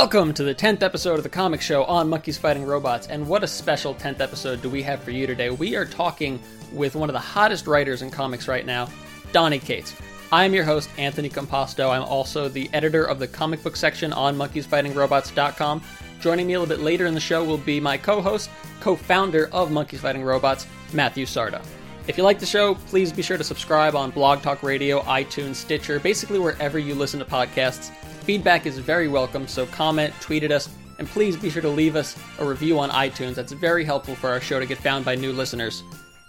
Welcome to the 10th episode of the comic show on Monkeys Fighting Robots, and what a special 10th episode do we have for you today. We are talking with one of the hottest writers in comics right now, Donny Cates. I am your host, Anthony Composto. I'm also the editor of the comic book section on monkeysfightingrobots.com. Joining me a little bit later in the show will be my co host, co founder of Monkeys Fighting Robots, Matthew Sardo. If you like the show, please be sure to subscribe on Blog Talk Radio, iTunes, Stitcher, basically wherever you listen to podcasts. Feedback is very welcome, so comment, tweet at us, and please be sure to leave us a review on iTunes. That's very helpful for our show to get found by new listeners.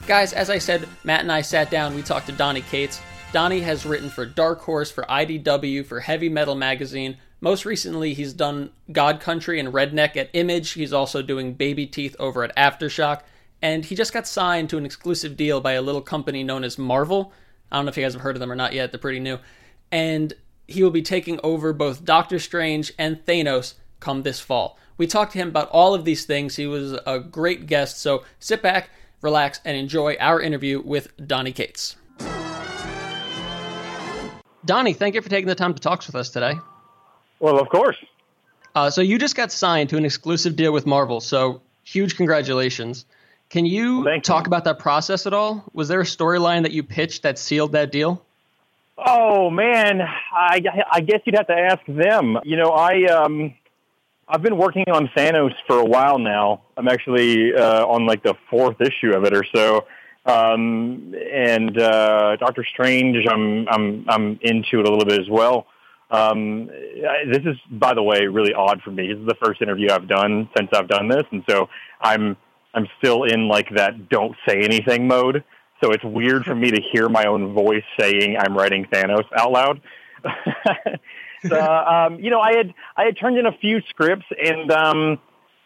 Guys, as I said, Matt and I sat down, we talked to Donny Cates. Donny has written for Dark Horse, for IDW, for Heavy Metal Magazine. Most recently, he's done God Country and Redneck at Image. He's also doing Baby Teeth over at Aftershock. And he just got signed to an exclusive deal by a little company known as Marvel. I don't know if you guys have heard of them or not yet, they're pretty new. And he will be taking over both Doctor Strange and Thanos come this fall. We talked to him about all of these things. He was a great guest, so sit back, relax, and enjoy our interview with Donny Cates. Donny, thank you for taking the time to talk with us today. Well, of course. Uh, so you just got signed to an exclusive deal with Marvel, so huge congratulations. Can you Thank talk you. about that process at all? Was there a storyline that you pitched that sealed that deal? Oh man, I, I guess you'd have to ask them. You know, I um, I've been working on Thanos for a while now. I'm actually uh, on like the fourth issue of it or so. Um, and uh, Doctor Strange, I'm I'm I'm into it a little bit as well. Um, I, this is, by the way, really odd for me. This is the first interview I've done since I've done this, and so I'm I'm still in like that don't say anything mode. So it's weird for me to hear my own voice saying I'm writing Thanos out loud. so, um, you know, I had I had turned in a few scripts, and um,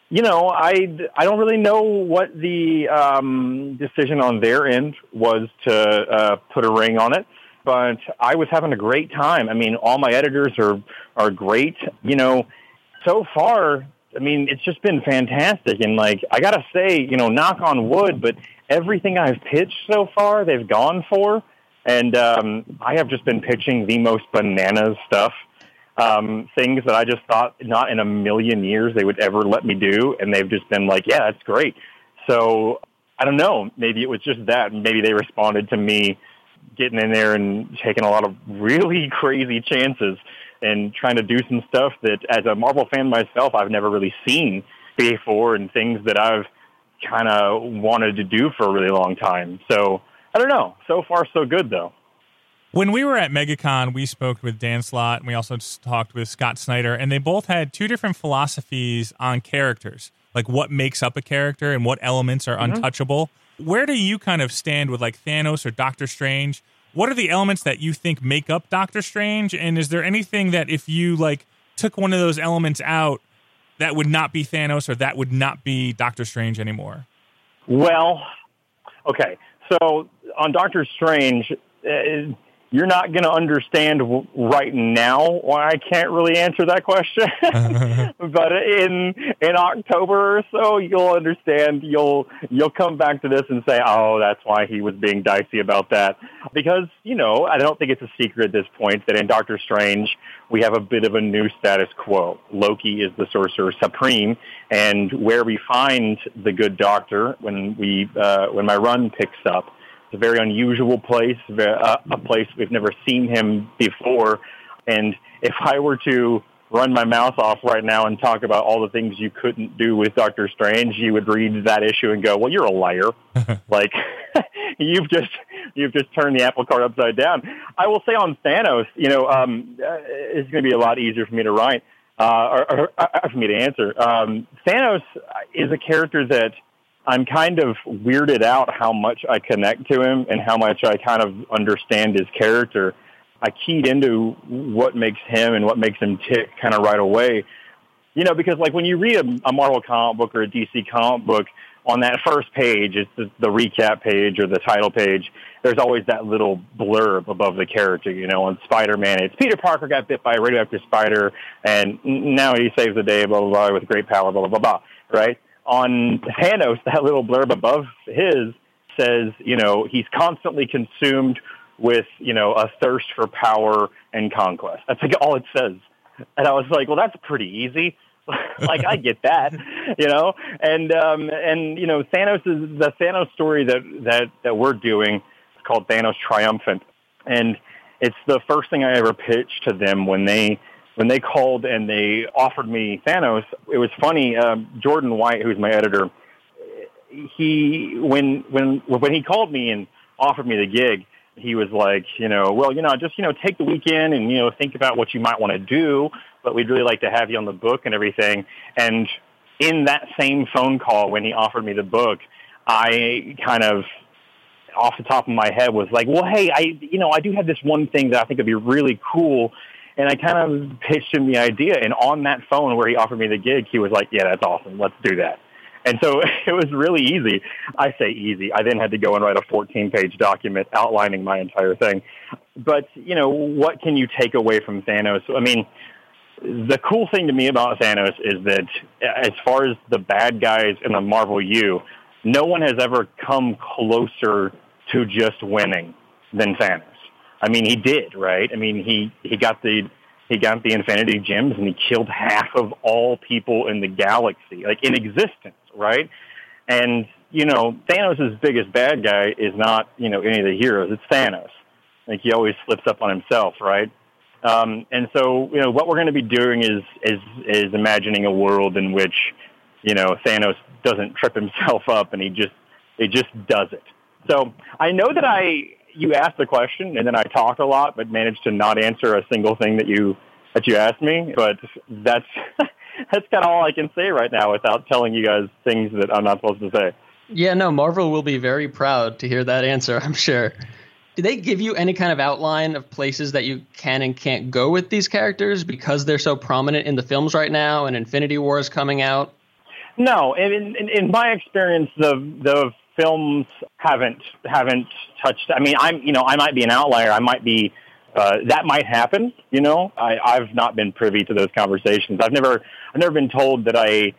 you know, I I don't really know what the um, decision on their end was to uh, put a ring on it, but I was having a great time. I mean, all my editors are are great. You know, so far, I mean, it's just been fantastic. And like, I gotta say, you know, knock on wood, but everything I've pitched so far, they've gone for. And um, I have just been pitching the most bananas stuff, um, things that I just thought not in a million years they would ever let me do, and they've just been like, "Yeah, that's great." So I don't know. Maybe it was just that. Maybe they responded to me getting in there and taking a lot of really crazy chances and trying to do some stuff that, as a Marvel fan myself, I've never really seen before, and things that I've kind of wanted to do for a really long time. So I don't know. So far, so good, though. When we were at MegaCon, we spoke with Dan Slott and we also talked with Scott Snyder, and they both had two different philosophies on characters, like what makes up a character and what elements are Mm-hmm. untouchable. Where do you kind of stand with like Thanos or Doctor Strange? What are the elements that you think make up Doctor Strange? And is there anything that if you like took one of those elements out, that would not be Thanos or that would not be Doctor Strange anymore? Well, okay. So on Doctor Strange, uh, you're not going to understand w- right now why I can't really answer that question. but in in October or so, you'll understand. You'll you'll come back to this and say, "Oh, that's why he was being dicey about that." Because you know, I don't think it's a secret at this point that in Doctor Strange we have a bit of a new status quo. Loki is the sorcerer supreme, and where we find the good doctor when we uh, when my run picks up it's a very unusual place, uh, a place we've never seen him before. And if I were to run my mouth off right now and talk about all the things you couldn't do with Doctor Strange, you would read that issue and go, "Well, you're a liar." like you've just you've just turned the apple cart upside down. I will say on Thanos, you know, um, uh, it's going to be a lot easier for me to write uh, or, or, or for me to answer. Um, Thanos is a character that I'm kind of weirded out how much I connect to him and how much I kind of understand his character. I keyed into what makes him and what makes him tick kind of right away. You know, because like when you read a, a Marvel comic book or a DC comic book, on that first page, it's the, the recap page or the title page. There's always that little blurb above the character. You know, on Spider-Man, it's Peter Parker got bit by a radioactive spider, and now he saves the day, blah blah blah, with great power, blah blah blah, blah right? On Thanos, that little blurb above his says, you know, he's constantly consumed with, you know, a thirst for power and conquest. That's like all it says. And I was like, well, that's pretty easy. like I get that, you know, and um, and you know, Thanos is the Thanos story that that that we're doing. Called Thanos Triumphant, and it's the first thing I ever pitched to them when they when they called and they offered me Thanos. It was funny. Um, Jordan White, who's my editor, he when when when he called me and offered me the gig, he was like, you know, well, you know, just you know, take the weekend and you know, think about what you might want to do but we'd really like to have you on the book and everything. And in that same phone call, when he offered me the book, I kind of, off the top of my head, was like, well, hey, I, you know, I do have this one thing that I think would be really cool. And I kind of pitched him the idea. And on that phone where he offered me the gig, he was like, yeah, that's awesome. Let's do that. And so it was really easy. I say easy. I then had to go and write a 14 page document outlining my entire thing. But, you know, what can you take away from Thanos? I mean, the cool thing to me about Thanos is that as far as the bad guys in the Marvel U, no one has ever come closer to just winning than Thanos. I mean, he did, right? I mean, he, he got the, he got the Infinity Gems and he killed half of all people in the galaxy, like in existence, right? And, you know, Thanos' biggest bad guy is not, you know, any of the heroes. It's Thanos. Like he always slips up on himself, right? Um, and so, you know, what we're going to be doing is, is, is imagining a world in which, you know, Thanos doesn't trip himself up and he just, he just does it. So I know that I, you asked the question and then I talked a lot, but managed to not answer a single thing that you, that you asked me. But that's, that's kind of all I can say right now without telling you guys things that I'm not supposed to say. Yeah, no, Marvel will be very proud to hear that answer, I'm sure. Do they give you any kind of outline of places that you can and can't go with these characters because they're so prominent in the films right now and Infinity War is coming out? No, in, in, in my experience, the the films haven't haven't touched. I mean, I'm you know I might be an outlier. I might be uh, that might happen. You know, I, I've not been privy to those conversations. I've never I've never been told that I.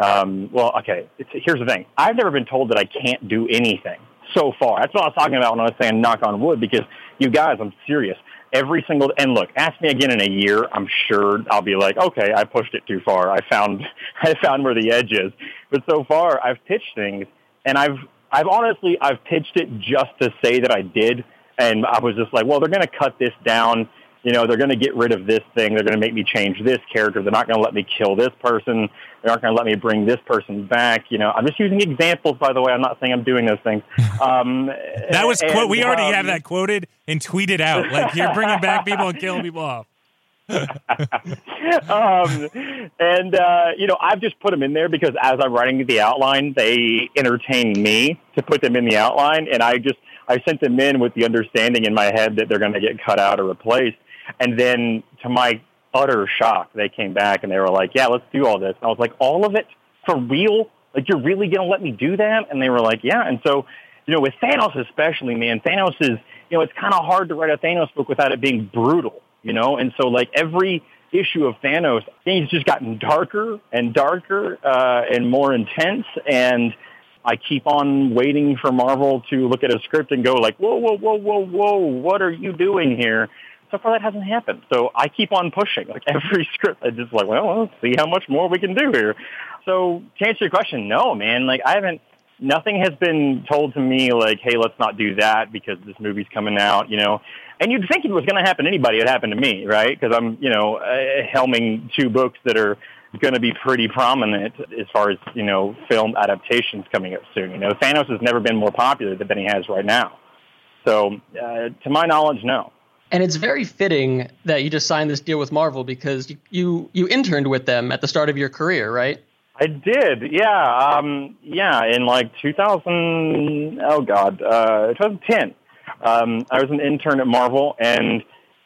Um, well, okay. It's, here's the thing. I've never been told that I can't do anything so far. That's what I was talking about when I was saying knock on wood because you guys, I'm serious. Every single and look, ask me again in a year. I'm sure I'll be like, okay, I pushed it too far. I found I found where the edge is. But so far, I've pitched things, and I've I've honestly I've pitched it just to say that I did, and I was just like, well, they're going to cut this down you know, they're going to get rid of this thing. They're going to make me change this character. They're not going to let me kill this person. They're not going to let me bring this person back. You know, I'm just using examples, by the way. I'm not saying I'm doing those things. Um, that was and, we already um, have that quoted and tweeted out. Like you're bringing back people and killing people off. um, and uh, you know, I've just put them in there because as I'm writing the outline, they entertain me to put them in the outline, and I just I sent them in with the understanding in my head that they're going to get cut out or replaced. And then to my utter shock, they came back and they were like, yeah, let's do all this. And I was like, all of it for real? Like, you're really going to let me do that? And they were like, yeah. And so, you know, with Thanos especially, man, Thanos is, you know, it's kind of hard to write a Thanos book without it being brutal, you know? And so, like, every issue of Thanos, things just gotten darker and darker uh, and more intense. And I keep on waiting for Marvel to look at a script and go like, whoa, whoa, whoa, whoa, whoa, what are you doing here? so far that hasn't happened. So I keep on pushing. Like every script, I just like, well, let's see how much more we can do here. So to answer your question, no, man. Like I haven't. Nothing has been told to me like, hey, let's not do that because this movie's coming out. You know, and you'd think it was going to happen to anybody. It happened to me, right? Because I'm, you know, uh, helming two books that are going to be pretty prominent as far as you know film adaptations coming up soon. You know, Thanos has never been more popular than he has right now. So, uh, to my knowledge, no. And it's very fitting that you just signed this deal with Marvel because you, you, you interned with them at the start of your career, right? I did, yeah, um, yeah. In like 2000, oh god, uh, 2010, um, I was an intern at Marvel, and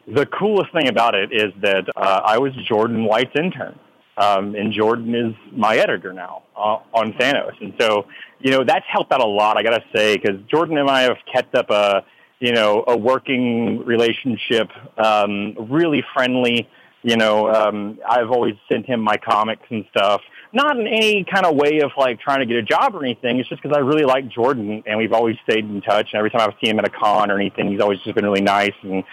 the coolest thing about it is that uh, I was Jordan White's intern, um, and Jordan is my editor now uh, on Thanos, and so you know that's helped out a lot. I gotta say, because Jordan and I have kept up a you know, a working relationship, um, really friendly. You know, um, I've always sent him my comics and stuff. Not in any kind of way of like trying to get a job or anything. It's just because I really like Jordan, and we've always stayed in touch. And every time I've seen him at a con or anything, he's always just been really nice. And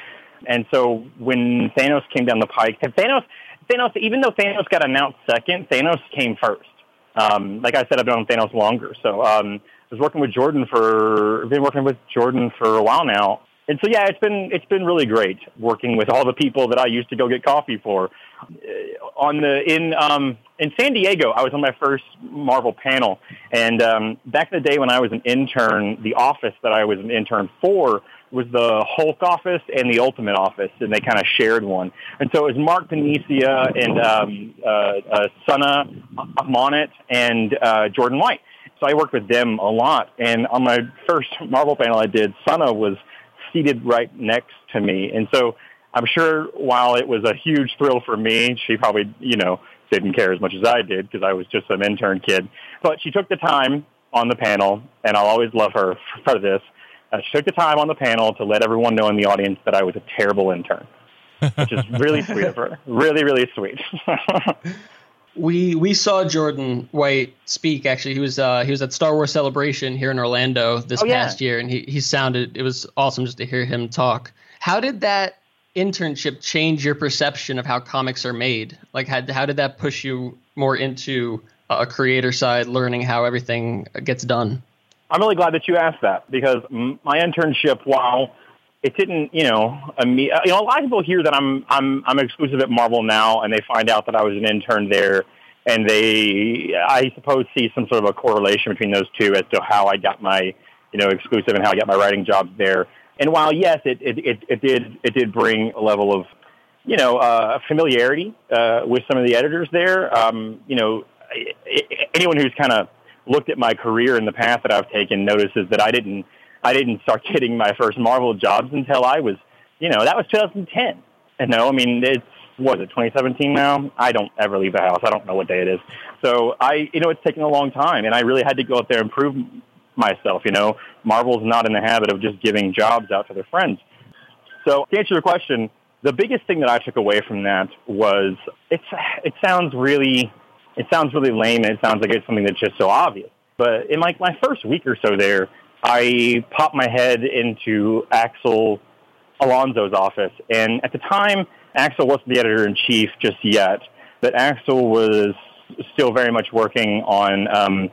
and so when Thanos came down the pike, Thanos Thanos, even though Thanos got announced second, Thanos came first. Um, like I said, I've known Thanos longer. So um, I was working with Jordan for, I've been working with Jordan for a while now. And so, yeah, it's been, it's been really great working with all the people that I used to go get coffee for. Uh, on the, in, um, in San Diego, I was on my first Marvel panel. And um, back in the day when I was an intern, the office that I was an intern for was the Hulk office and the Ultimate office, and they kind of shared one. And so it was Mark Paniccia and um, uh, uh, Sana Amanat and uh, Jordan White. So I worked with them a lot. And on my first Marvel panel I did, Sana was seated right next to me. And so I'm sure while it was a huge thrill for me, she probably, you know, didn't care as much as I did because I was just an intern kid. But she took the time on the panel, and I'll always love her for this uh, she took the time on the panel to let everyone know in the audience that I was a terrible intern, which is really sweet of her. Really, really sweet. we we saw Jordan White speak. Actually, he was uh, he was at Star Wars Celebration here in Orlando this oh, past yeah. year, and he he sounded it was awesome just to hear him talk. How did that internship change your perception of how comics are made? Like, how how did that push you more into a creator side, learning how everything gets done? I'm really glad that you asked that because my internship, while it didn't, you know, you know, a lot of people hear that I'm I'm I'm exclusive at Marvel now, and they find out that I was an intern there, and they, I suppose, see some sort of a correlation between those two as to how I got my, you know, exclusive and how I got my writing jobs there. And while yes, it it it, it did it did bring a level of, you know, uh, familiarity uh, with some of the editors there. Um, you know, anyone who's kind of looked at my career in the path that I've taken notices that I didn't I didn't start getting my first Marvel jobs until I was you know that was 2010. And no, I mean it's what is it 2017 now? I don't ever leave the house. I don't know what day it is. So I you know it's taken a long time, and I really had to go out there and prove myself. You know, Marvel's not in the habit of just giving jobs out to their friends. So to answer your question, the biggest thing that I took away from that was it's it sounds really it sounds really lame and it sounds like it's something that's just so obvious. But in like my first week or so there, I popped my head into Axel Alonso's office. And at the time, Axel wasn't the editor in chief just yet, but Axel was still very much working on um,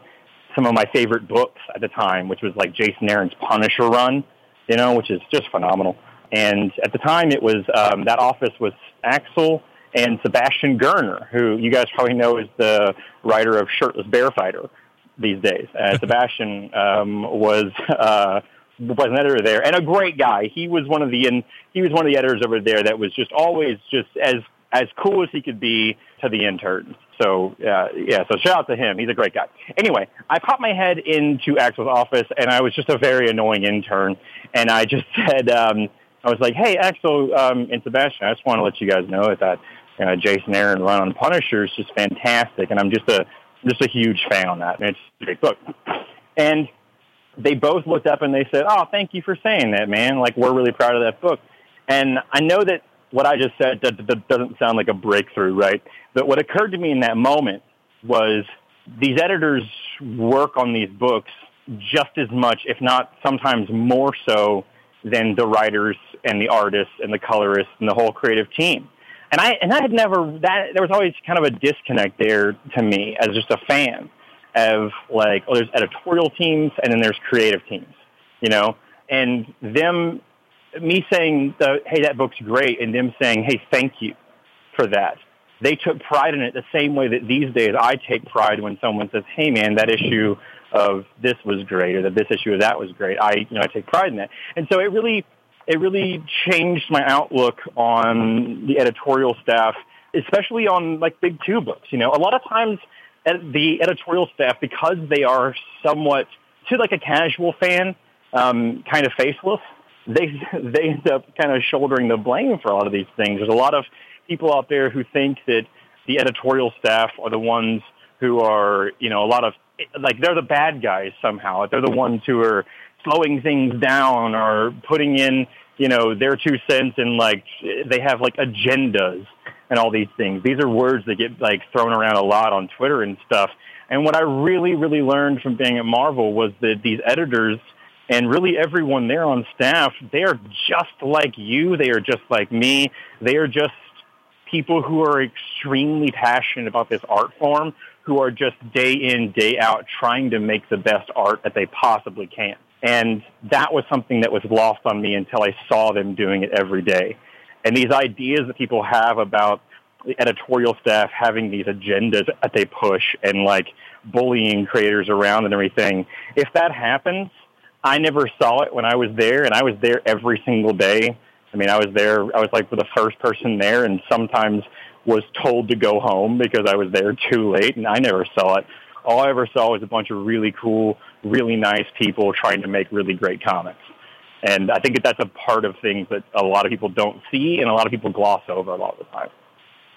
some of my favorite books at the time, which was like Jason Aaron's Punisher run, you know, which is just phenomenal. And at the time, it was um, that office was Axel and Sebastian Girner, who you guys probably know is the writer of Shirtless Bear Fighter these days. Uh, Sebastian um, was uh, was an editor there, and a great guy. He was one of the and he was one of the editors over there that was just always just as as cool as he could be to the interns. So uh, yeah, so shout out to him. He's a great guy. Anyway, I popped my head into Axel's office, and I was just a very annoying intern, and I just said. Um, I was like, "Hey, Axel um, and Sebastian, I just want to let you guys know that uh, Jason Aaron run on Punisher is just fantastic, and I'm just a just a huge fan on that. And it's a great book. And they both looked up and they said, "Oh, thank you for saying that, man. Like we're really proud of that book." And I know that what I just said doesn't sound like a breakthrough, right? But what occurred to me in that moment was these editors work on these books just as much, if not sometimes more so, than the writers and the artists and the colorists and the whole creative team and I and I had never that there was always kind of a disconnect there to me as just a fan of like oh there's editorial teams and then there's creative teams, you know, and them me saying the, hey that book's great and them saying hey thank you for that. They took pride in it the same way that these days I take pride when someone says hey man that issue of this was great or that this issue of that was great. I you know I take pride in that, and so it really it really changed my outlook on the editorial staff, especially on like big two books. You know, a lot of times the editorial staff, because they are somewhat to like a casual fan, um, kind of faceless, they they end up kind of shouldering the blame for a lot of these things. There's a lot of people out there who think that the editorial staff are the ones who are, you know, a lot of like they're the bad guys somehow. They're the ones who are slowing things down or putting in you know, their two cents and like they have like agendas and all these things. These are words that get like thrown around a lot on Twitter and stuff. And what I really, really learned from being at Marvel was that these editors and really everyone there on staff, they are just like you. They are just like me. They are just people who are extremely passionate about this art form who are just day in, day out trying to make the best art that they possibly can. And that was something that was lost on me until I saw them doing it every day. And these ideas that people have about the editorial staff having these agendas that they push and like bullying creators around and everything, if that happens, I never saw it when I was there and I was there every single day. I mean, I was there, I was like the first person there and sometimes was told to go home because I was there too late and I never saw it. All I ever saw was a bunch of really cool, really nice people trying to make really great comics. And I think that that's a part of things that a lot of people don't see and a lot of people gloss over a lot of the time.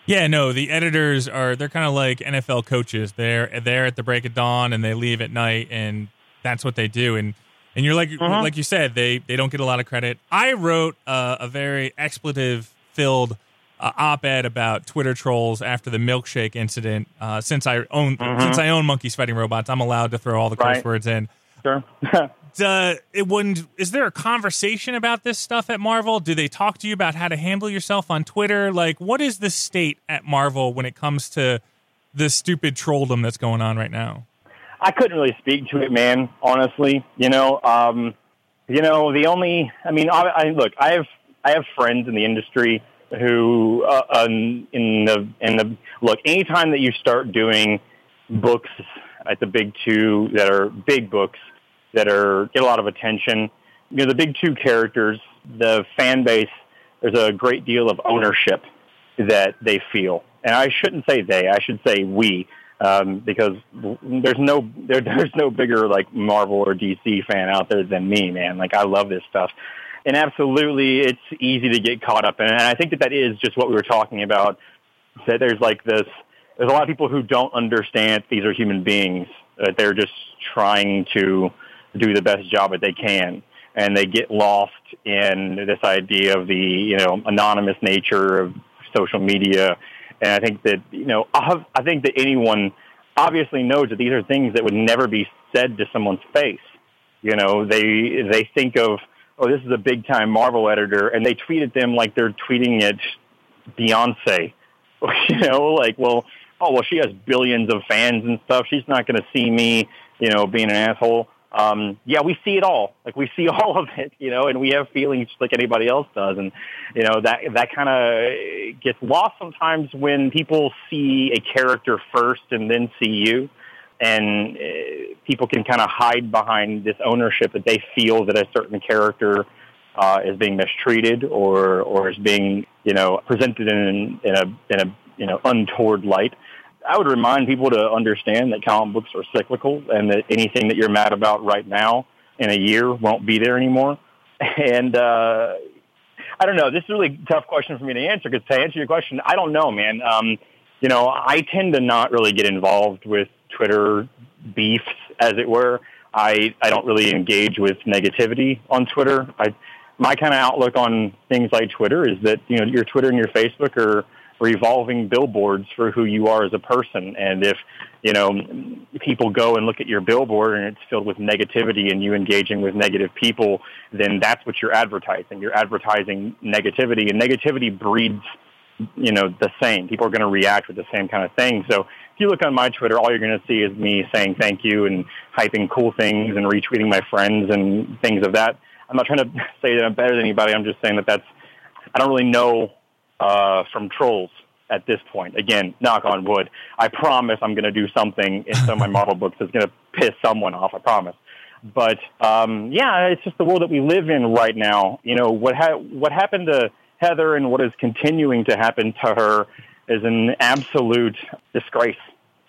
Yeah, no, the editors are they're kind of like NFL coaches. They're there at the break of dawn and they leave at night and that's what they do and and you're like uh-huh. like you said they they don't get a lot of credit. I wrote uh, a very expletive filled uh, op-ed about Twitter trolls after the milkshake incident. Uh, since I own mm-hmm. since I own monkeys fighting robots, I'm allowed to throw all the curse right. words in. Sure. uh, it wouldn't. Is there a conversation about this stuff at Marvel? Do they talk to you about how to handle yourself on Twitter? Like, what is the state at Marvel when it comes to the stupid trolldom that's going on right now? I couldn't really speak to it, man. Honestly, you know, um, you know, the only. I mean, I, I look. I have I have friends in the industry who uh, um, in the in the look anytime that you start doing books at the big two that are big books that are get a lot of attention you know the big two characters the fan base there's a great deal of ownership that they feel. And I shouldn't say they I should say we um, because there's no there, there's no bigger like Marvel or DC fan out there than me man. Like I love this stuff and absolutely, it's easy to get caught up in. And I think that that is just what we were talking about. That there's like this. There's a lot of people who don't understand these are human beings. That they're just trying to do the best job that they can, and they get lost in this idea of the you know anonymous nature of social media. And I think that you know I think that anyone obviously knows that these are things that would never be said to someone's face. You know, they they think of oh, this is a big time Marvel editor, and they tweeted them like they're tweeting it Beyonce. you know, like, well, oh, well, she has billions of fans and stuff. She's not going to see me, you know, being an asshole. Um, yeah, we see it all. Like we see all of it, you know, and we have feelings just like anybody else does. And, you know, that, that kind of gets lost sometimes when people see a character first and then see you and uh, people can kind of hide behind this ownership that they feel that a certain character uh, is being mistreated or or is being you know presented in in a in a you know untoward light. I would remind people to understand that comic books are cyclical and that anything that you're mad about right now in a year won't be there anymore. And uh, I don't know. This is a really tough question for me to answer because to answer your question, I don't know, man. Um, you know, I tend to not really get involved with Twitter beefs, as it were. I, I don't really engage with negativity on Twitter. I, my kind of outlook on things like Twitter is that, you know, your Twitter and your Facebook are revolving billboards for who you are as a person. And if, you know, people go and look at your billboard and it's filled with negativity and you engaging with negative people, then that's what you're advertising. You're advertising negativity and negativity breeds you know, the same. People are going to react with the same kind of thing. So if you look on my Twitter, all you're going to see is me saying thank you and hyping cool things and retweeting my friends and things of that. I'm not trying to say that I'm better than anybody. I'm just saying that that's, I don't really know uh, from trolls at this point. Again, knock on wood. I promise I'm going to do something in some of my Marvel books that's going to piss someone off. I promise. But um, yeah, it's just the world that we live in right now. You know what ha- what happened to Heather and what is continuing to happen to her is an absolute disgrace.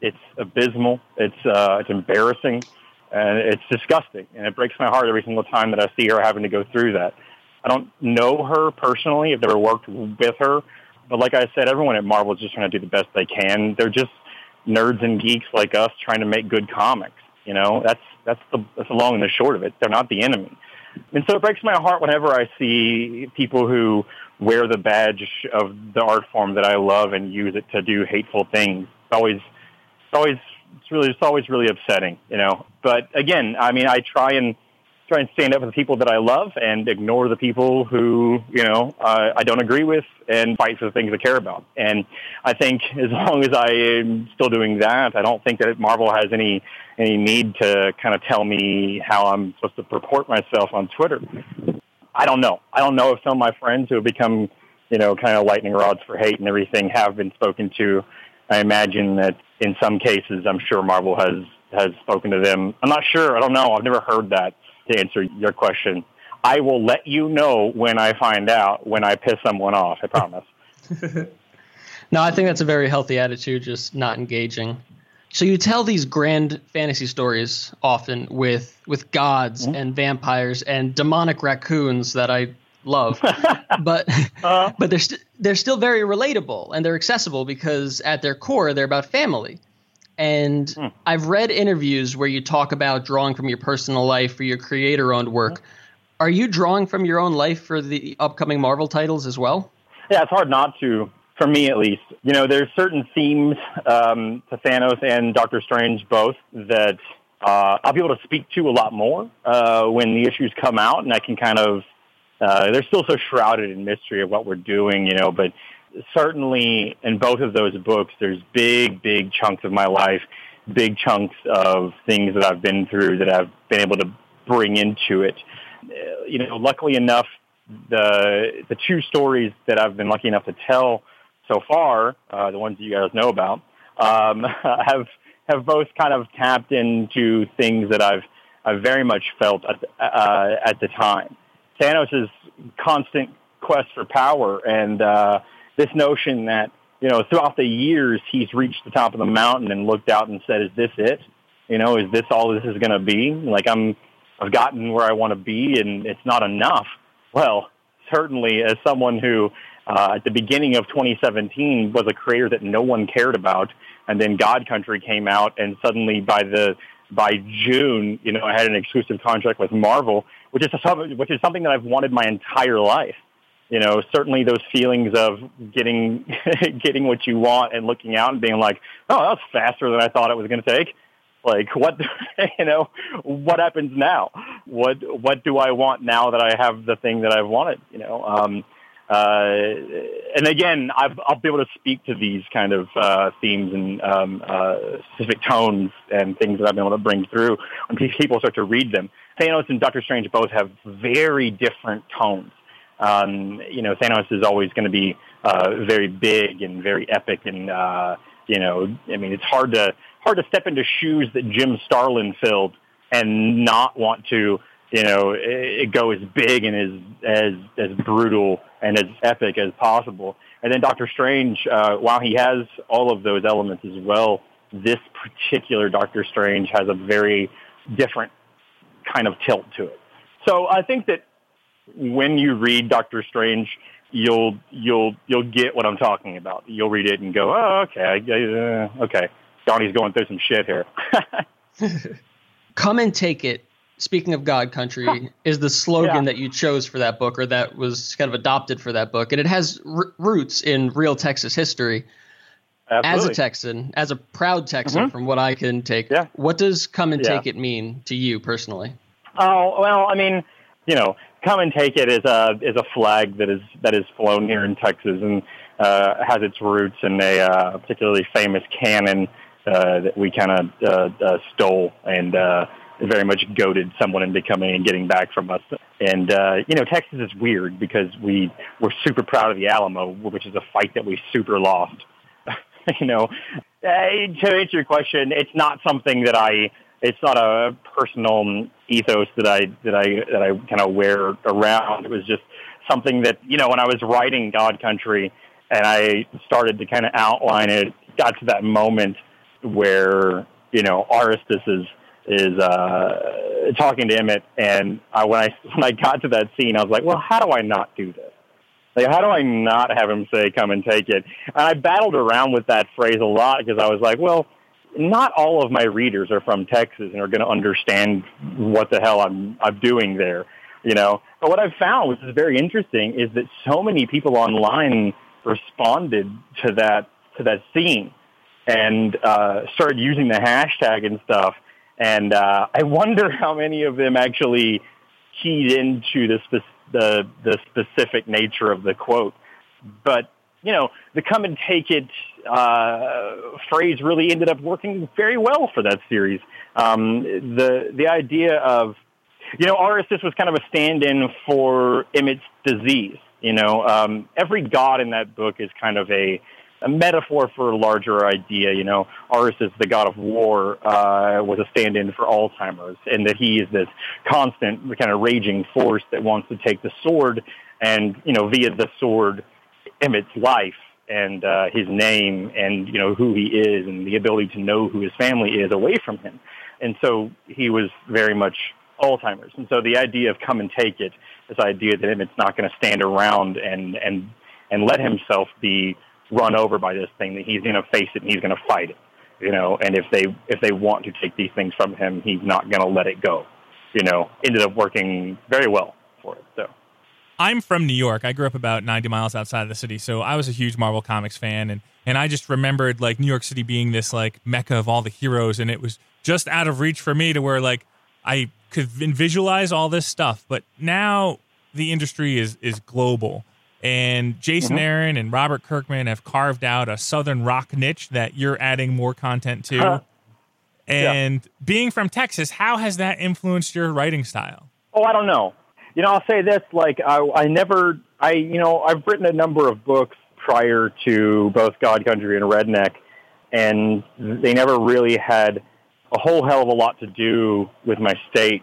It's abysmal. It's uh, it's embarrassing, and it's disgusting. And it breaks my heart every single time that I see her having to go through that. I don't know her personally. I've never worked with her, but like I said, everyone at Marvel is just trying to do the best they can. They're just nerds and geeks like us trying to make good comics. You know, that's that's the that's the long and the short of it. They're not the enemy. And so it breaks my heart whenever I see people who wear the badge of the art form that I love and use it to do hateful things. It's always, it's always, it's really, it's always really upsetting, you know. But again, I mean, I try and try and stand up for the people that I love and ignore the people who, you know, uh, I don't agree with and fight for the things I care about. And I think as long as I am still doing that, I don't think that Marvel has any any need to kind of tell me how I'm supposed to purport myself on Twitter. I don't know. I don't know if some of my friends who have become, you know, kind of lightning rods for hate and everything have been spoken to. I imagine that in some cases, I'm sure Marvel has has spoken to them. I'm not sure. I don't know. I've never heard that to answer your question. I will let you know when I find out when I piss someone off. I promise. no, I think that's a very healthy attitude, just not engaging. So you tell these grand fantasy stories often with with gods mm-hmm. and vampires and demonic raccoons that I love, but uh-huh. but they're st- they're still very relatable and they're accessible because at their core they're about family. And mm. I've read interviews where you talk about drawing from your personal life for your creator owned work. Mm. Are you drawing from your own life for the upcoming Marvel titles as well? Yeah, it's hard not to, for me at least. You know, there's certain themes um, to Thanos and Doctor Strange both that uh, I'll be able to speak to a lot more uh, when the issues come out, and I can kind of. Uh, they're still so shrouded in mystery of what we're doing, you know, but certainly in both of those books, there's big, big chunks of my life, big chunks of things that I've been through that I've been able to bring into it. Uh, you know, luckily enough, the the two stories that I've been lucky enough to tell so far, uh, the ones you guys know about, um, have have both kind of tapped into things that I've I've very much felt at, uh, at the time. Thanos' constant quest for power and uh, this notion that you know throughout the years he's reached the top of the mountain and looked out and said, "Is this it? You know, is this all this is going to be? Like I'm, I've gotten where I want to be, and it's not enough." Well, certainly, as someone who uh, at the beginning of 2017 was a creator that no one cared about, and then God Country came out, and suddenly by the by June, you know, I had an exclusive contract with Marvel, which is a, which is something that I've wanted my entire life you know, certainly those feelings of getting getting what you want and looking out and being like, oh, that was faster than I thought it was going to take. Like, what, you know, what happens now? What what do I want now that I have the thing that I've wanted? You know, um, and again, i will be able to speak to these kind of uh, themes and um, uh, specific tones and things that I've been able to bring through when people start to read them. Thanos and Doctor Strange both have very different tones um, you know, Thanos is always going to be uh, very big and very epic, and uh, you know, I mean, it's hard to hard to step into shoes that Jim Starlin filled and not want to, you know, it, go as big and as as as brutal and as epic as possible. And then Doctor Strange, uh, while he has all of those elements as well, this particular Doctor Strange has a very different kind of tilt to it. So I think that when you read Doctor Strange, you'll you'll you'll get what I'm talking about. You'll read it and go, oh, okay, uh, okay. Donny's going through some shit here. Come and take it. Speaking of God Country, is the slogan yeah. that you chose for that book, or that was kind of adopted for that book, and it has r- roots in real Texas history. Absolutely. As a Texan, as a proud Texan, mm-hmm. from what I can take, yeah. what does "Come and yeah. Take It" mean to you personally? Oh well, I mean, you know, come and take it is a is a flag that is that is flown here in Texas and uh, has its roots in a uh, particularly famous cannon uh, that we kind of uh, uh, stole and uh, very much goaded someone into coming and getting back from us. And uh, you know, Texas is weird because we we're super proud of the Alamo, which is a fight that we super lost. you know, uh, to answer your question, it's not something that I it's not a personal ethos that I that I that I kind of wear around. It was just something that you know when I was writing God Country and I started to kind of outline it, got to that moment where you know Aristus is is uh, talking to Emmett, and I, when I when I got to that scene, I was like, well, how do I not do this? Like, how do I not have him say, "Come and take it"? And I battled around with that phrase a lot because I was like, well not all of my readers are from Texas and are going to understand what the hell I'm I'm doing there, you know. But what I've found, which is very interesting, is that so many people online responded to that to that scene and uh, started using the hashtag and stuff. And uh, I wonder how many of them actually keyed into the spe- the the specific nature of the quote. But you know, the come and take it uh, phrase really ended up working very well for that series. Um, the the idea of you know, Aristous was kind of a stand-in for Emmett's disease. You know, um, every god in that book is kind of a a metaphor for a larger idea. You know, Aris is the god of war, uh, was a stand-in for Alzheimer's, and that he is this constant, kind of raging force that wants to take the sword and, you know, via the sword, Emmett's life and uh, his name and, you know, who he is and the ability to know who his family is away from him. And so he was very much Alzheimer's. And so the idea of come and take it, this idea that Emmett's not going to stand around and, and, and let himself be run over by this thing, that he's going to face it and he's going to fight it. You know, and if they if they want to take these things from him, he's not going to let it go. You know, ended up working very well for it. So. I'm from New York. I grew up about 90 miles outside of the city, so I was a huge Marvel Comics fan, and and I just remembered like New York City being this like mecca of all the heroes, and it was just out of reach for me to where like I could visualize all this stuff. But now the industry is is global, and Jason Mm-hmm. Aaron and Robert Kirkman have carved out a southern rock niche that you're adding more content to. Huh. And being from Texas, how has that influenced your writing style? Oh, I don't know. You know, I'll say this: like, I, I never, I, you know, I've written a number of books prior to both God Country and Redneck, and they never really had a whole hell of a lot to do with my state.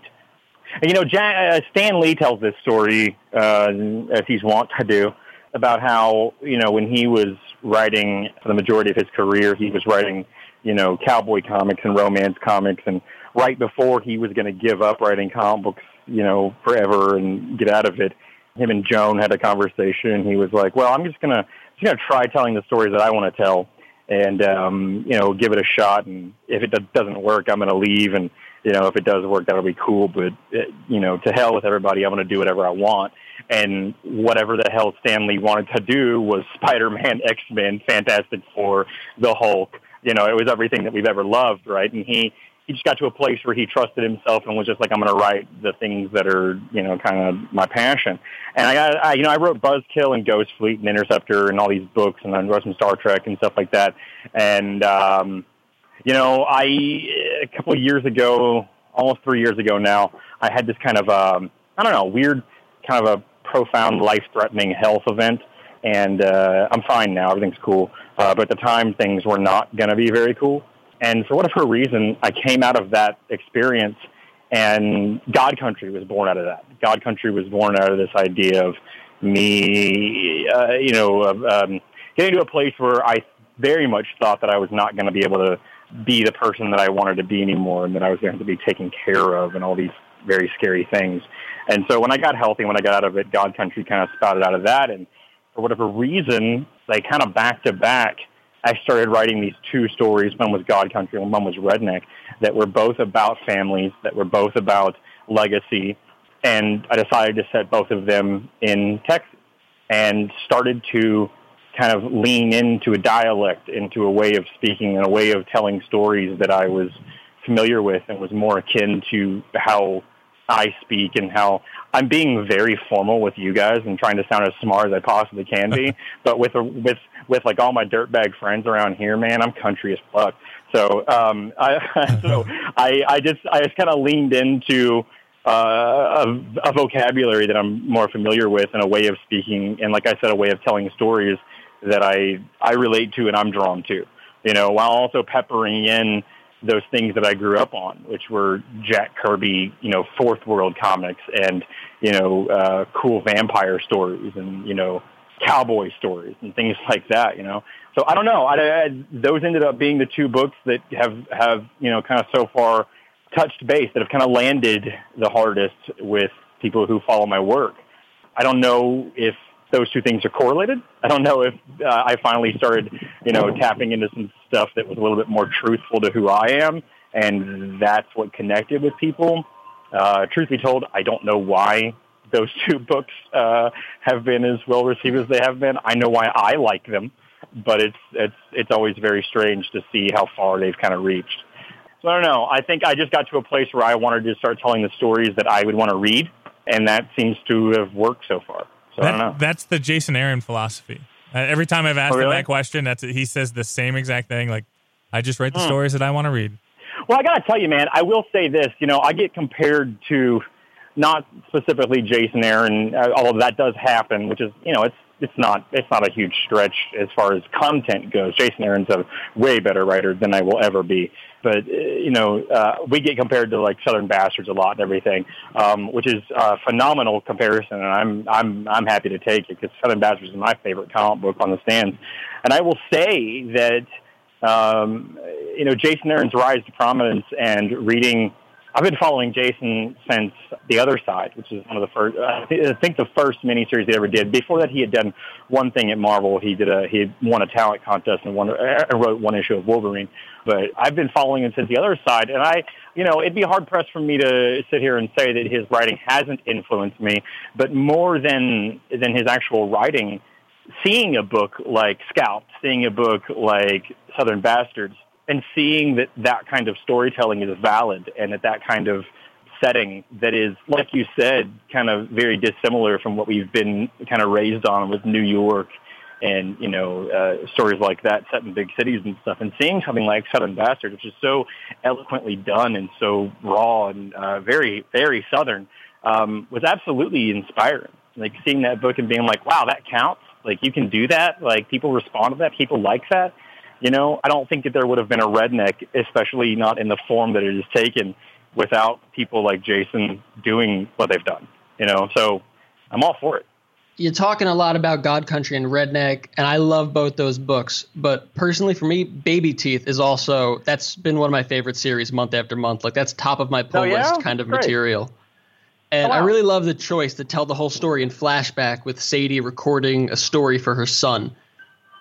And, you know, Jan, uh, Stan Lee tells this story, uh, as he's wont to do, about how, you know, when he was writing for the majority of his career, he was writing, you know, cowboy comics and romance comics. And right before he was going to give up writing comic books, you know, forever and get out of it, him and Joan had a conversation. He was like, well, I'm just going to, just going to try telling the stories that I want to tell and, um, you know, give it a shot. And if it do- doesn't work, I'm going to leave. And, you know, if it does work, that'll be cool. But, uh, you know, to hell with everybody. I'm going to do whatever I want. And whatever the hell Stan Lee wanted to do was Spider-Man, X-Men, Fantastic Four, the Hulk. You know, it was everything that we've ever loved, right? And he, he just got to a place where he trusted himself and was just like, I'm going to write the things that are, you know, kind of my passion. And I got, I, you know, I wrote Buzzkill and Ghost Fleet and Interceptor and all these books and I wrote some Star Trek and stuff like that. And, um, you know, I, a couple of years ago, almost three years ago now, I had this kind of, um, I don't know, weird kind of a profound life-threatening health event. And, uh, I'm fine now. Everything's cool. Uh, but at the time things were not going to be very cool. And for whatever reason, I came out of that experience and God Country was born out of that. God Country was born out of this idea of me, uh, you know, um, getting to a place where I very much thought that I was not going to be able to be the person that I wanted to be anymore and that I was going to be taken care of and all these very scary things. And so when I got healthy, when I got out of it, God Country kind of spouted out of that. And for whatever reason, they kind of back to back, I started writing these two stories. One was God Country and one was Redneck that were both about families, that were both about legacy. And I decided to set both of them in Texas and started to kind of lean into a dialect, into a way of speaking and a way of telling stories that I was familiar with and was more akin to how I speak and how I'm being very formal with you guys and trying to sound as smart as I possibly can be. but with a, with with like all my dirtbag friends around here, man, I'm country as fuck. So um, I so I I just I just kind of leaned into uh, a, a vocabulary that I'm more familiar with and a way of speaking and like I said, a way of telling stories that I I relate to and I'm drawn to. You know, while also peppering in those things that I grew up on, which were Jack Kirby, you know, fourth world comics and, you know, uh, cool vampire stories and, you know, cowboy stories and things like that, you know. So I don't know. I, I, those ended up being the two books that have, have, you know, kind of so far touched base that have kind of landed the hardest with people who follow my work. I don't know if those two things are correlated. I don't know if uh, I finally started, you know, tapping into some stuff that was a little bit more truthful to who I am, and that's what connected with people. Uh, truth be told, I don't know why those two books uh, have been as well received as they have been. I know why I like them, but it's it's it's always very strange to see how far they've kind of reached. So I don't know. I think I just got to a place where I wanted to start telling the stories that I would want to read and that seems to have worked so far. So that, I don't know. That's the Jason Aaron philosophy. Uh, every time I've asked Oh, really? him that question, that's he says the same exact thing. Like, I just write the Hmm. stories that I want to read. Well, I got to tell you, man, I will say this. You know, I get compared to not specifically Jason Aaron, uh, although that does happen, which is, you know, it's it's not it's not a huge stretch as far as content goes. Jason Aaron's a way better writer than I will ever be. But uh, you know, uh, we get compared to like Southern Bastards a lot and everything, um, which is a phenomenal comparison, and I'm I'm I'm happy to take it because Southern Bastards is my favorite comic book on the stands. And I will say that um, you know, Jason Aaron's rise to prominence and reading. I've been following Jason since The Other Side, which is one of the first. I thi- I think the first miniseries he ever did. Before that, he had done one thing at Marvel. He did a he won a talent contest and won, wrote one issue of Wolverine. But I've been following him since The Other Side, and I, you know, it'd be hard pressed for me to sit here and say that his writing hasn't influenced me. But more than than his actual writing, seeing a book like Scalped, seeing a book like Southern Bastards, and seeing that that kind of storytelling is valid and that that kind of setting that is, like you said, kind of very dissimilar from what we've been kind of raised on with New York and, you know, uh, stories like that set in big cities and stuff. And seeing something like Southern Bastards, which is so eloquently done and so raw and uh, very, very Southern, um, was absolutely inspiring. Like seeing that book and being like, wow, that counts. Like you can do that. Like people respond to that. People like that. You know, I don't think that there would have been a redneck, especially not in the form that it is taken, without people like Jason doing what they've done. You know, so I'm all for it. You're talking a lot about God Country and Redneck, and I love both those books. But personally, for me, Baby Teeth is also that's been one of my favorite series month after month. Like that's top of my pull Oh, yeah? list kind of Great. material. And Oh, I really love the choice to tell the whole story in flashback with Sadie recording a story for her son.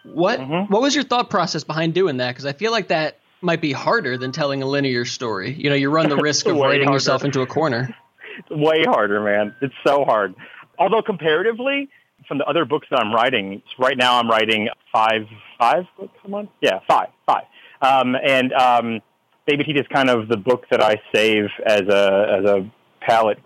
What Mhm. what was your thought process behind doing that? Because I feel like that might be harder than telling a linear story. You know, you run the risk of writing harder. yourself into a corner. Way harder, man. It's so hard. Although comparatively, from the other books that I'm writing, right now I'm writing five, five books a month. Yeah, five, five. Um, and um, Baby Teeth is kind of the book that I save as a as a palate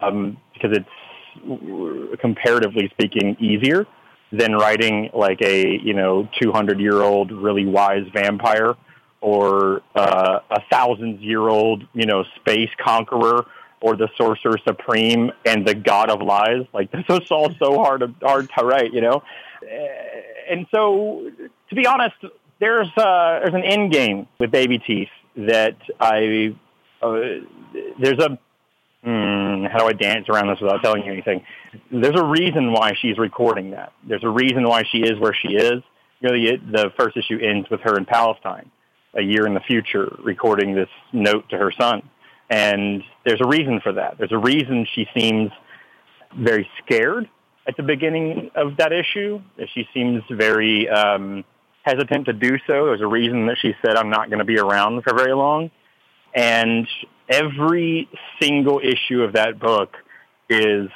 um, because it's comparatively speaking easier than writing like a you know 200 year old really wise vampire or uh, a thousand year old you know space conqueror or the sorcerer supreme and the god of lies like this is all so hard to, hard to write you know Uh, and so to be honest there's uh, there's an end game with baby teeth that I uh, there's a Hmm, how do I dance around this without telling you anything? There's a reason why she's recording that. There's a reason why she is where she is. Really, it, the first issue ends with her in Palestine, a year in the future, recording this note to her son. And there's a reason for that. There's a reason she seems very scared at the beginning of that issue. She seems very um, hesitant to do so. There's a reason that she said, I'm not going to be around for very long. And every single issue of that book is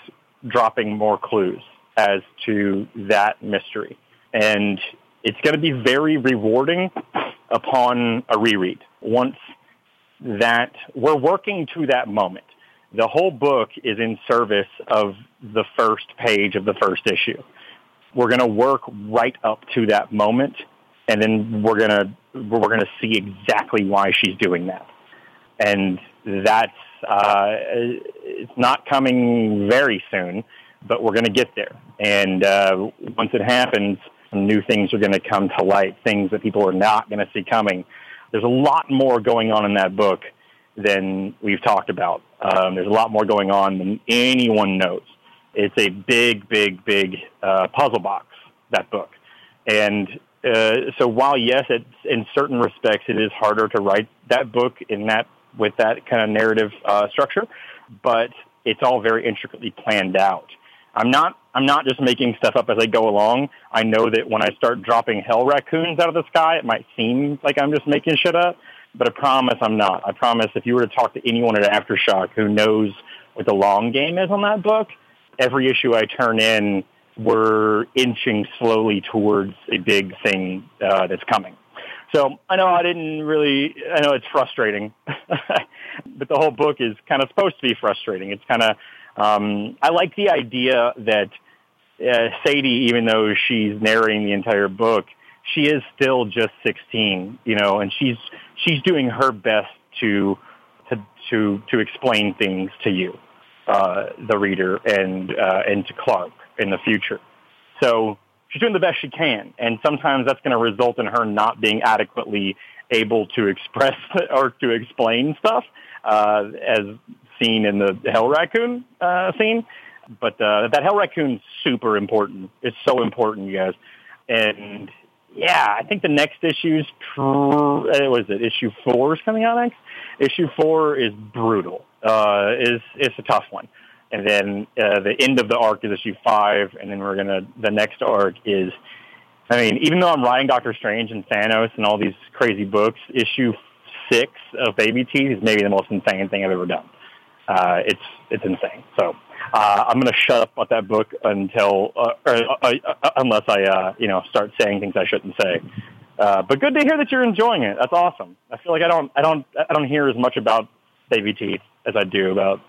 dropping more clues as to that mystery. And it's going to be very rewarding upon a reread. Once that we're working to that moment. The whole book is in service of the first page of the first issue. We're going to work right up to that moment, and then we're going to we're going to see exactly why she's doing that and that's uh, it's not coming very soon, but we're going to get there. And uh, once it happens, new things are going to come to light, things that people are not going to see coming. There's a lot more going on in that book than we've talked about. Um, there's a lot more going on than anyone knows. It's a big, big, big uh, puzzle box, that book. And uh, so while, yes, in certain respects, it is harder to write that book in that with that kind of narrative uh, structure, but it's all very intricately planned out. I'm not I'm not just making stuff up as I go along. I know that when I start dropping hell raccoons out of the sky, it might seem like I'm just making shit up, but I promise I'm not. I promise if you were to talk to anyone at Aftershock who knows what the long game is on that book, every issue I turn in, we're inching slowly towards a big thing uh, that's coming. So I know I didn't really, I know it's frustrating, but the whole book is kind of supposed to be frustrating. It's kind of Um, I like the idea that uh, Sadie, even though she's narrating the entire book, she is still just 16, you know, and she's she's doing her best to to to to explain things to you, uh, the reader, and uh, and to Clark in the future. So she's doing the best she can, and sometimes that's going to result in her not being adequately able to express or to explain stuff, uh, as seen in the Hell Raccoon uh, scene. But uh, that Hell Raccoon's super important. It's so important, you guys. And yeah, I think the next issue's tr- uh, was it issue four is coming out next. Issue four is brutal. Uh, is it's a tough one, and then uh, the end of the arc is issue five, and then we're gonna the next arc is. I mean, even though I'm writing Doctor Strange and Thanos and all these crazy books, issue six of Baby Teeth is maybe the most insane thing I've ever done. Uh, it's it's insane. So uh, I'm going to shut up about that book until, uh, or, uh, uh, unless I, uh, you know, start saying things I shouldn't say. Uh, but good to hear that you're enjoying it. That's awesome. I feel like I don't, I don't, I don't hear as much about Baby Teeth as I do about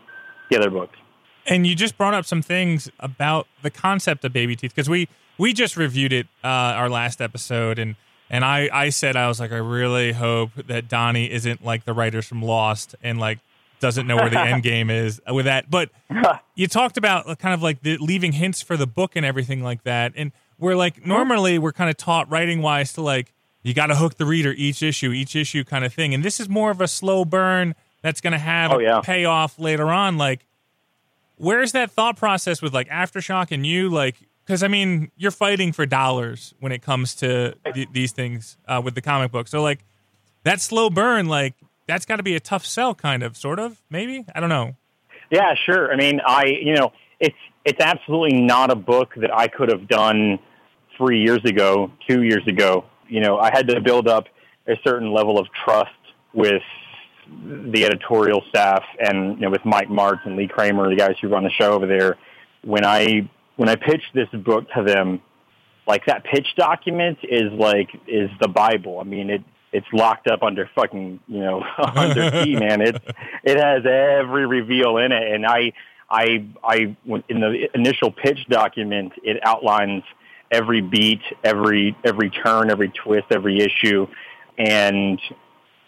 the other books. And you just brought up some things about the concept of Baby Teeth because we we just reviewed it uh, our last episode and. And I, I said I was like I really hope that Donny isn't like the writers from Lost and like doesn't know where the end game is with that. But you talked about kind of like the leaving hints for the book and everything like that. And we're like normally we're kind of taught writing wise to like you got to hook the reader each issue, each issue kind of thing. And this is more of a slow burn that's going to have oh, yeah. a payoff later on. Like, where's that thought process with like aftershock and you like? Because I mean, you're fighting for dollars when it comes to th- these things uh, with the comic book. So like that slow burn, like that's got to be a tough sell, kind of, sort of, maybe. I don't know. Yeah, sure. I mean, I you know, it's it's absolutely not a book that I could have done three years ago, two years ago. You know, I had to build up a certain level of trust with the editorial staff and you know, with Mike Marts and Lee Kramer, the guys who run the show over there. When I when I pitched this book to them, like that pitch document is like is the Bible. I mean, it it's locked up under fucking you know under key, man. It it has every reveal in it, and I I I in the initial pitch document it outlines every beat, every every turn, every twist, every issue, and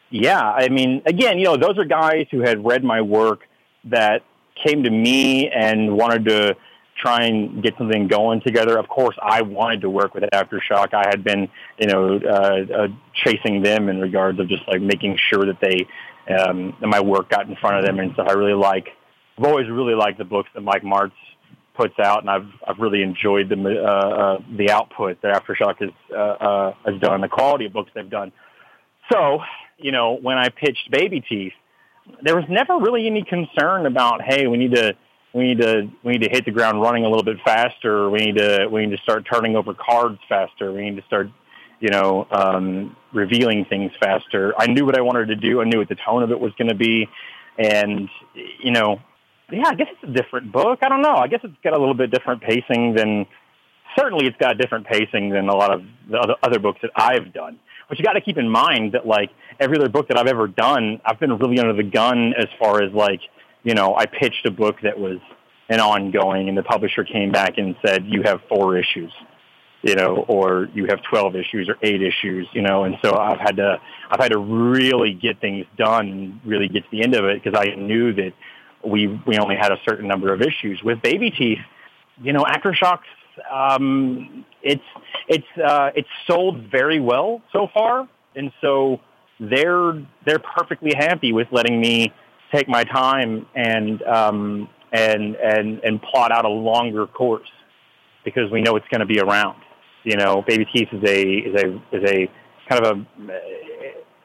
yeah, I mean, again, you know, those are guys who had read my work that came to me and wanted to try and get something going together. Of course, I wanted to work with Aftershock. I had been, you know, uh, uh, chasing them in regards of just like making sure that they, um, that my work got in front of them and stuff. I really like, I've always really liked the books that Mike Marts puts out, and I've I've really enjoyed the uh, uh, the output that Aftershock has uh, uh, has done, the quality of books they've done. So, you know, when I pitched Baby Teeth, there was never really any concern about, hey, we need to we need to we need to hit the ground running a little bit faster. We need to we need to start turning over cards faster. We need to start, you know, um, revealing things faster. I knew what I wanted to do. I knew what the tone of it was going to be, and you know, yeah, I guess it's a different book. I don't know. I guess it's got a little bit different pacing than certainly it's got different pacing than a lot of the other, other books that I've done. But you got to keep in mind that like every other book that I've ever done, I've been really under the gun as far as like you know, I pitched a book that was an ongoing and the publisher came back and said, you have four issues, you know, or you have 12 issues or eight issues, you know, and so I've had to, I've had to really get things done and really get to the end of it because I knew that we, we only had a certain number of issues. With Baby Teeth, you know, Aftershocks, um, it's, it's, uh, it's sold very well so far. And so they're, they're perfectly happy with letting me take my time and um, and and and plot out a longer course because we know it's going to be around. You know, Baby Teeth is a is a is a kind of a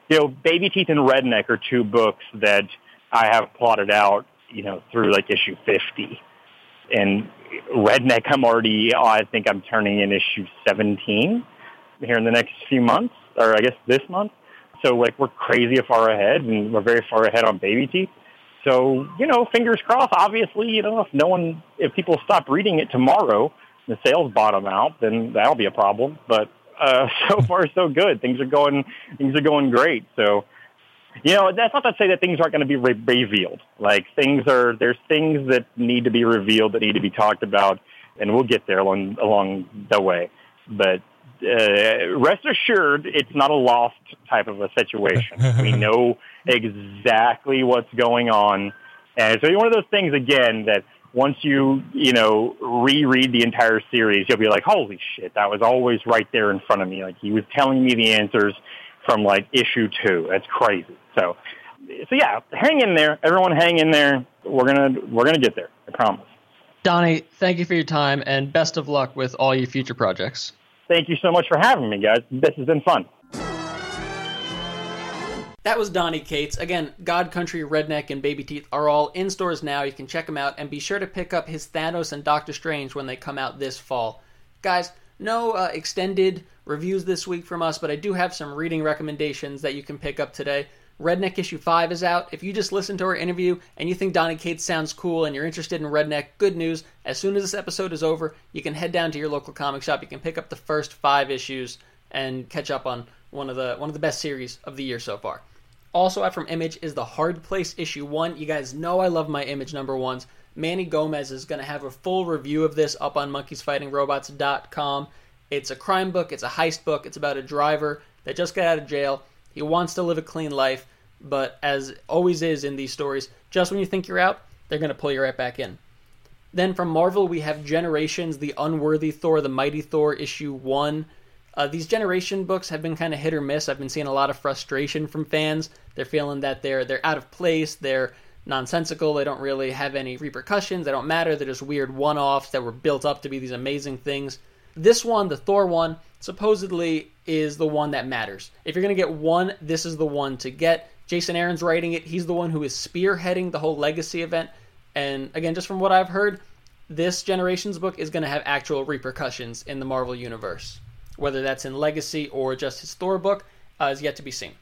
you know Baby Teeth and Redneck are two books that I have plotted out. You know, through like issue fifty, and Redneck I'm already I think I'm turning in issue seventeen here in the next few months, or I guess this month. So like we're crazy far ahead, and we're very far ahead on Baby Teeth. So you know, fingers crossed. Obviously, you know, if no one, if people stop reading it tomorrow, the sales bottom out, then that'll be a problem. But uh, so far, so good. Things are going, things are going great. So you know, that's not to say that things aren't going to be re- revealed. Like things are, there's things that need to be revealed that need to be talked about, and we'll get there along along the way. But uh, rest assured, it's not a lost type of a situation. we know exactly what's going on, and it's one of those things again that once you you know reread the entire series, you'll be like, "Holy shit, that was always right there in front of me." Like he was telling me the answers from like issue two. That's crazy. So, so yeah, hang in there, everyone. Hang in there. We're gonna we're gonna get there. I promise. Donny, thank you for your time and best of luck with all your future projects. Thank you so much for having me, guys. This has been fun. That was Donny Cates. Again, God Country, Redneck, and Baby Teeth are all in stores now. You can check them out and be sure to pick up his Thanos and Doctor Strange when they come out this fall. Guys, no uh, extended reviews this week from us, but I do have some reading recommendations that you can pick up today. Redneck issue 5 is out. If you just listen to our interview and you think Donny Cates sounds cool and you're interested in Redneck, good news. As soon as this episode is over, you can head down to your local comic shop. You can pick up the first 5 issues and catch up on one of the one of the best series of the year so far. Also out from Image is The Hard Place issue 1. You guys know I love my Image number 1s. Manny Gomez is going to have a full review of this up on monkeysfightingrobots.com. It's a crime book, it's a heist book, it's about a driver that just got out of jail he wants to live a clean life, but as always is in these stories, just when you think you're out, they're going to pull you right back in. Then from Marvel, we have Generations, The Unworthy Thor, The Mighty Thor, issue 1. Uh, these generation books have been kind of hit or miss. I've been seeing a lot of frustration from fans. They're feeling that they're they're out of place. They're nonsensical. They don't really have any repercussions. They don't matter. They're just weird one-offs that were built up to be these amazing things. This one, the Thor one, supposedly is the one that matters. If you're going to get one, this is the one to get. Jason Aaron's writing it. He's the one who is spearheading the whole legacy event. And again, just from what I've heard, this Generations book is going to have actual repercussions in the Marvel Universe. Whether that's in Legacy or just his Thor book uh, is yet to be seen.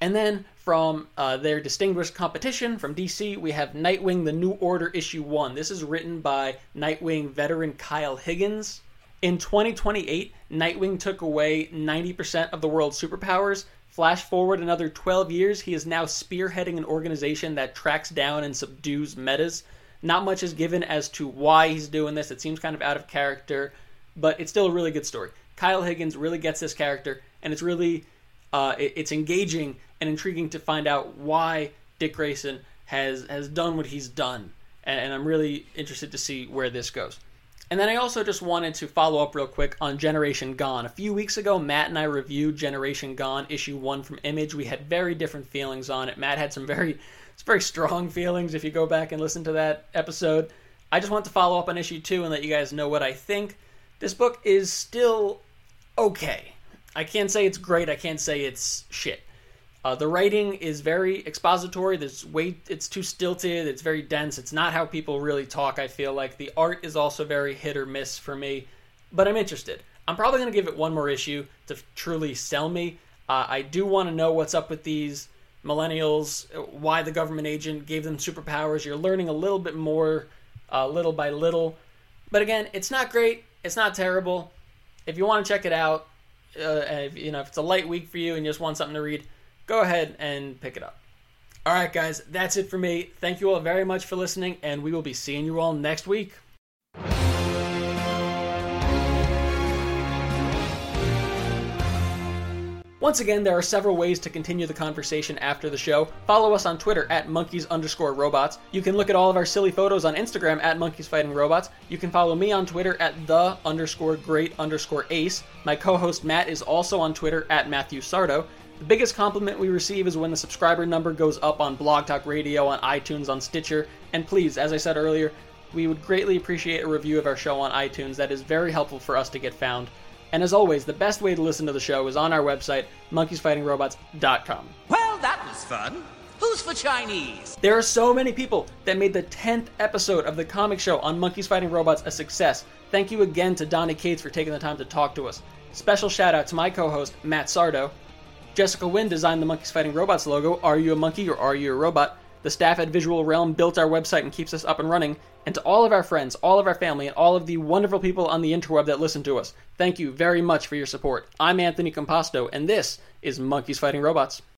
And then from uh, their distinguished competition from DC, we have Nightwing The New Order Issue 1. This is written by Nightwing veteran Kyle Higgins. In 2028, Nightwing took away 90% of the world's superpowers. Flash forward another 12 years, he is now spearheading an organization that tracks down and subdues metas. Not much is given as to why he's doing this. It seems kind of out of character, but it's still a really good story. Kyle Higgins really gets this character, and it's really uh, it, it's engaging and intriguing to find out why Dick Grayson has has done what he's done, and I'm really interested to see where this goes. And then I also just wanted to follow up real quick on Generation Gone. A few weeks ago, Matt and I reviewed Generation Gone, issue one from Image. We had very different feelings on it. Matt had some very, it's very strong feelings if you go back and listen to that episode. I just want to follow up on issue two and let you guys know what I think. This book is still okay. I can't say it's great. I can't say it's shit. Uh, the writing is very expository. There's way it's too stilted. It's very dense. It's not how people really talk. I feel like the art is also very hit or miss for me, but I'm interested. I'm probably going to give it one more issue to truly sell me. Uh, I do want to know what's up with these millennials, why the government agent gave them superpowers. You're learning a little bit more, uh, little by little. But again, it's not great. It's not terrible. If you want to check it out, uh, if, you know if it's a light week for you and you just want something to read, go ahead and pick it up. All right, guys, that's it for me. Thank you all very much for listening, and we will be seeing you all next week. Once again, there are several ways to continue the conversation after the show. Follow us on Twitter at monkeys underscore robots. You can look at all of our silly photos on Instagram at monkeys fighting robots. You can follow me on Twitter at the underscore great underscore ace. My co-host Matt is also on Twitter at Matthew Sardo. The biggest compliment we receive is when the subscriber number goes up on Blog Talk Radio, on iTunes, on Stitcher. And please, as I said earlier, we would greatly appreciate a review of our show on iTunes. That is very helpful for us to get found. And as always, the best way to listen to the show is on our website, monkeysfightingrobots.com. Well, that was fun. Who's for Chinese? There are so many people that made the 10th episode of the comic show on Monkeys Fighting Robots a success. Thank you again to Donny Cates for taking the time to talk to us. Special shout out to my co host, Matt Sardo. Jessica Wynn designed the Monkeys Fighting Robots logo. Are you a monkey or are you a robot? The staff at Visual Realm built our website and keeps us up and running. And to all of our friends, all of our family, and all of the wonderful people on the interweb that listen to us, thank you very much for your support. I'm Anthony Composto, and this is Monkeys Fighting Robots.